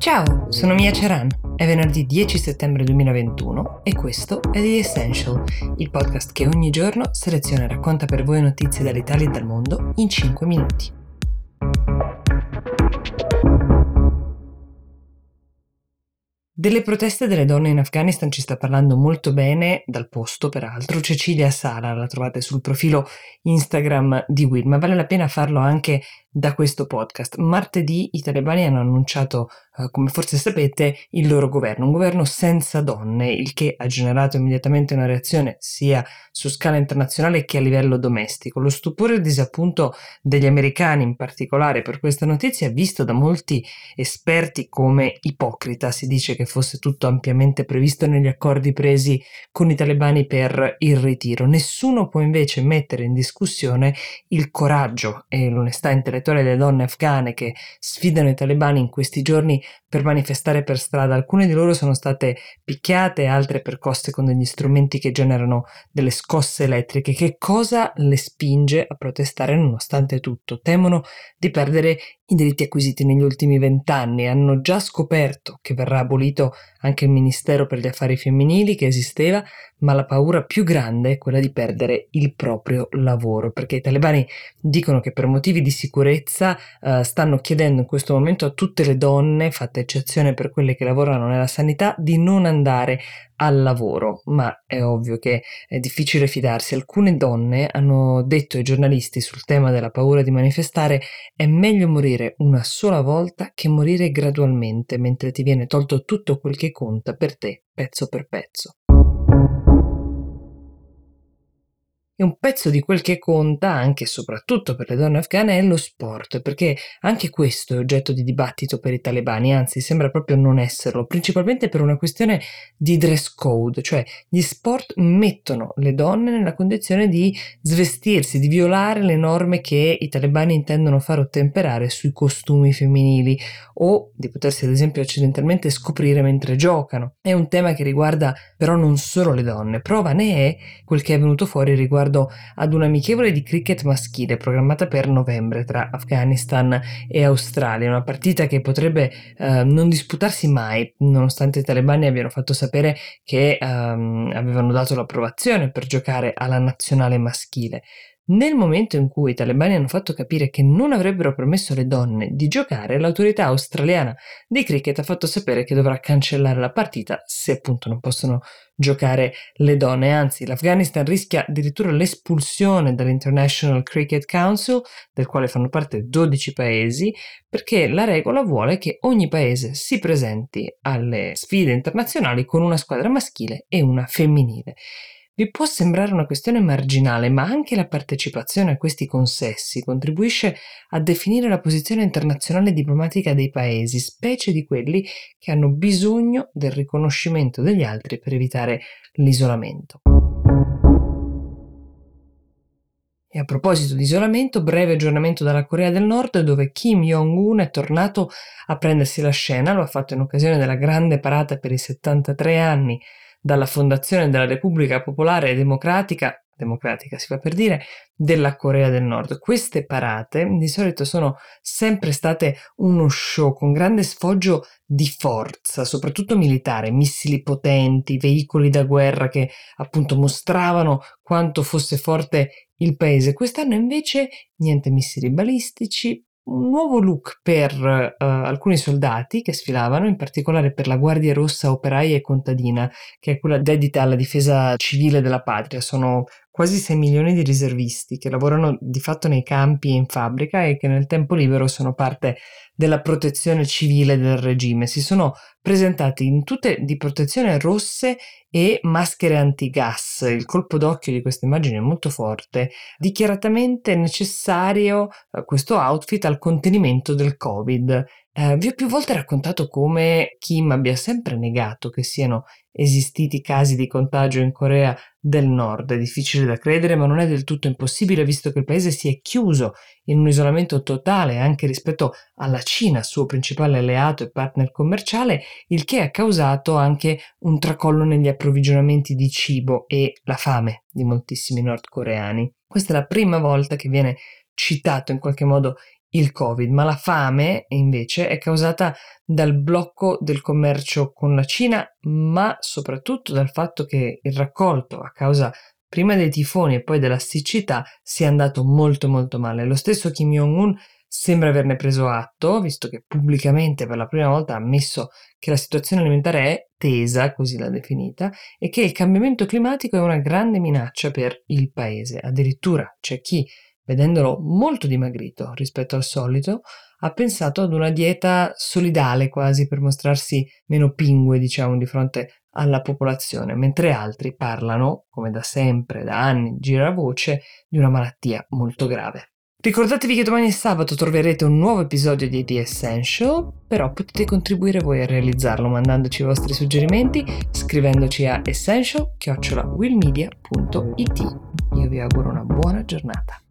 Ciao, sono Mia Ceran. È venerdì 10 settembre 2021 e questo è The Essential, il podcast che ogni giorno seleziona e racconta per voi notizie dall'Italia e dal mondo in 5 minuti. Delle proteste delle donne in Afghanistan ci sta parlando molto bene, dal posto peraltro, Cecilia Sala, la trovate sul profilo Instagram di Will, ma vale la pena farlo anche da questo podcast. Martedì i talebani hanno annunciato, eh, come forse sapete, il loro governo, un governo senza donne, il che ha generato immediatamente una reazione sia su scala internazionale che a livello domestico. Lo stupore e il disappunto degli americani in particolare per questa notizia è visto da molti esperti come ipocrita. Si dice che fosse tutto ampiamente previsto negli accordi presi con i talebani per il ritiro. Nessuno può invece mettere in discussione il coraggio e l'onestà intellettuale intellettuali delle donne afghane che sfidano i talebani in questi giorni per manifestare per strada. Alcune di loro sono state picchiate, altre percosse con degli strumenti che generano delle scosse elettriche. Che cosa le spinge a protestare nonostante tutto? Temono di perdere i diritti acquisiti negli ultimi vent'anni. Hanno già scoperto che verrà abolito anche il Ministero per gli Affari Femminili che esisteva, ma la paura più grande è quella di perdere il proprio lavoro, perché i talebani dicono che per motivi di sicurezza uh, stanno chiedendo in questo momento a tutte le donne, fatta eccezione per quelle che lavorano nella sanità, di non andare al lavoro, ma è ovvio che è difficile fidarsi. Alcune donne hanno detto ai giornalisti sul tema della paura di manifestare è meglio morire una sola volta che morire gradualmente mentre ti viene tolto tutto quel che conta per te, pezzo per pezzo. E un pezzo di quel che conta, anche e soprattutto per le donne afghane, è lo sport, perché anche questo è oggetto di dibattito per i talebani, anzi sembra proprio non esserlo, principalmente per una questione di dress code, cioè gli sport mettono le donne nella condizione di svestirsi, di violare le norme che i talebani intendono far ottemperare sui costumi femminili o di potersi ad esempio accidentalmente scoprire mentre giocano. È un tema che riguarda però non solo le donne, prova ne è quel che è venuto fuori riguardo riguardo ad un'amichevole di cricket maschile programmata per novembre tra Afghanistan e Australia, una partita che potrebbe eh, non disputarsi mai, nonostante i talebani abbiano fatto sapere che ehm, avevano dato l'approvazione per giocare alla nazionale maschile. Nel momento in cui i talebani hanno fatto capire che non avrebbero permesso alle donne di giocare, l'autorità australiana di cricket ha fatto sapere che dovrà cancellare la partita se appunto non possono giocare le donne. Anzi, l'Afghanistan rischia addirittura l'espulsione dall'International Cricket Council, del quale fanno parte 12 paesi, perché la regola vuole che ogni paese si presenti alle sfide internazionali con una squadra maschile e una femminile. Vi può sembrare una questione marginale, ma anche la partecipazione a questi consessi contribuisce a definire la posizione internazionale diplomatica dei paesi, specie di quelli che hanno bisogno del riconoscimento degli altri per evitare l'isolamento. E a proposito di isolamento, breve aggiornamento dalla Corea del Nord dove Kim Jong-un è tornato a prendersi la scena, lo ha fatto in occasione della grande parata per i 73 anni dalla fondazione della Repubblica Popolare Democratica democratica si fa per dire, della Corea del Nord. Queste parate di solito sono sempre state uno show con grande sfoggio di forza, soprattutto militare, missili potenti, veicoli da guerra che appunto mostravano quanto fosse forte il paese. Quest'anno invece niente missili balistici, un nuovo look per uh, alcuni soldati che sfilavano, in particolare per la Guardia Rossa Operaia e Contadina, che è quella dedita alla difesa civile della patria. Sono quasi 6 milioni di riservisti che lavorano di fatto nei campi e in fabbrica e che nel tempo libero sono parte della protezione civile del regime. Si sono presentati in tutte di protezione rosse e maschere antigas. Il colpo d'occhio di questa immagine è molto forte. Dichiaratamente necessario eh, questo outfit al contenimento del Covid. Eh, vi ho più volte raccontato come Kim abbia sempre negato che siano esistiti casi di contagio in Corea del Nord. È difficile da credere, ma non è del tutto impossibile visto che il paese si è chiuso in un isolamento totale anche rispetto alla Cina, suo principale alleato e partner commerciale, il che ha causato anche un tracollo negli approvvigionamenti di cibo e la fame di moltissimi nordcoreani. Questa è la prima volta che viene citato in qualche modo il Covid, ma la fame invece è causata dal blocco del commercio con la Cina, ma soprattutto dal fatto che il raccolto a causa prima dei tifoni e poi della siccità sia andato molto molto male. Lo stesso Kim Jong-un sembra averne preso atto, visto che pubblicamente per la prima volta ha ammesso che la situazione alimentare è tesa, così l'ha definita, e che il cambiamento climatico è una grande minaccia per il paese. Addirittura c'è chi, vedendolo molto dimagrito rispetto al solito, ha pensato ad una dieta solidale quasi per mostrarsi meno pingue, diciamo, di fronte alla popolazione, mentre altri parlano, come da sempre, da anni, gira voce, di una malattia molto grave. Ricordatevi che domani sabato troverete un nuovo episodio di The Essential, però potete contribuire voi a realizzarlo mandandoci i vostri suggerimenti, scrivendoci a essential-willmedia.it. Io vi auguro una buona giornata.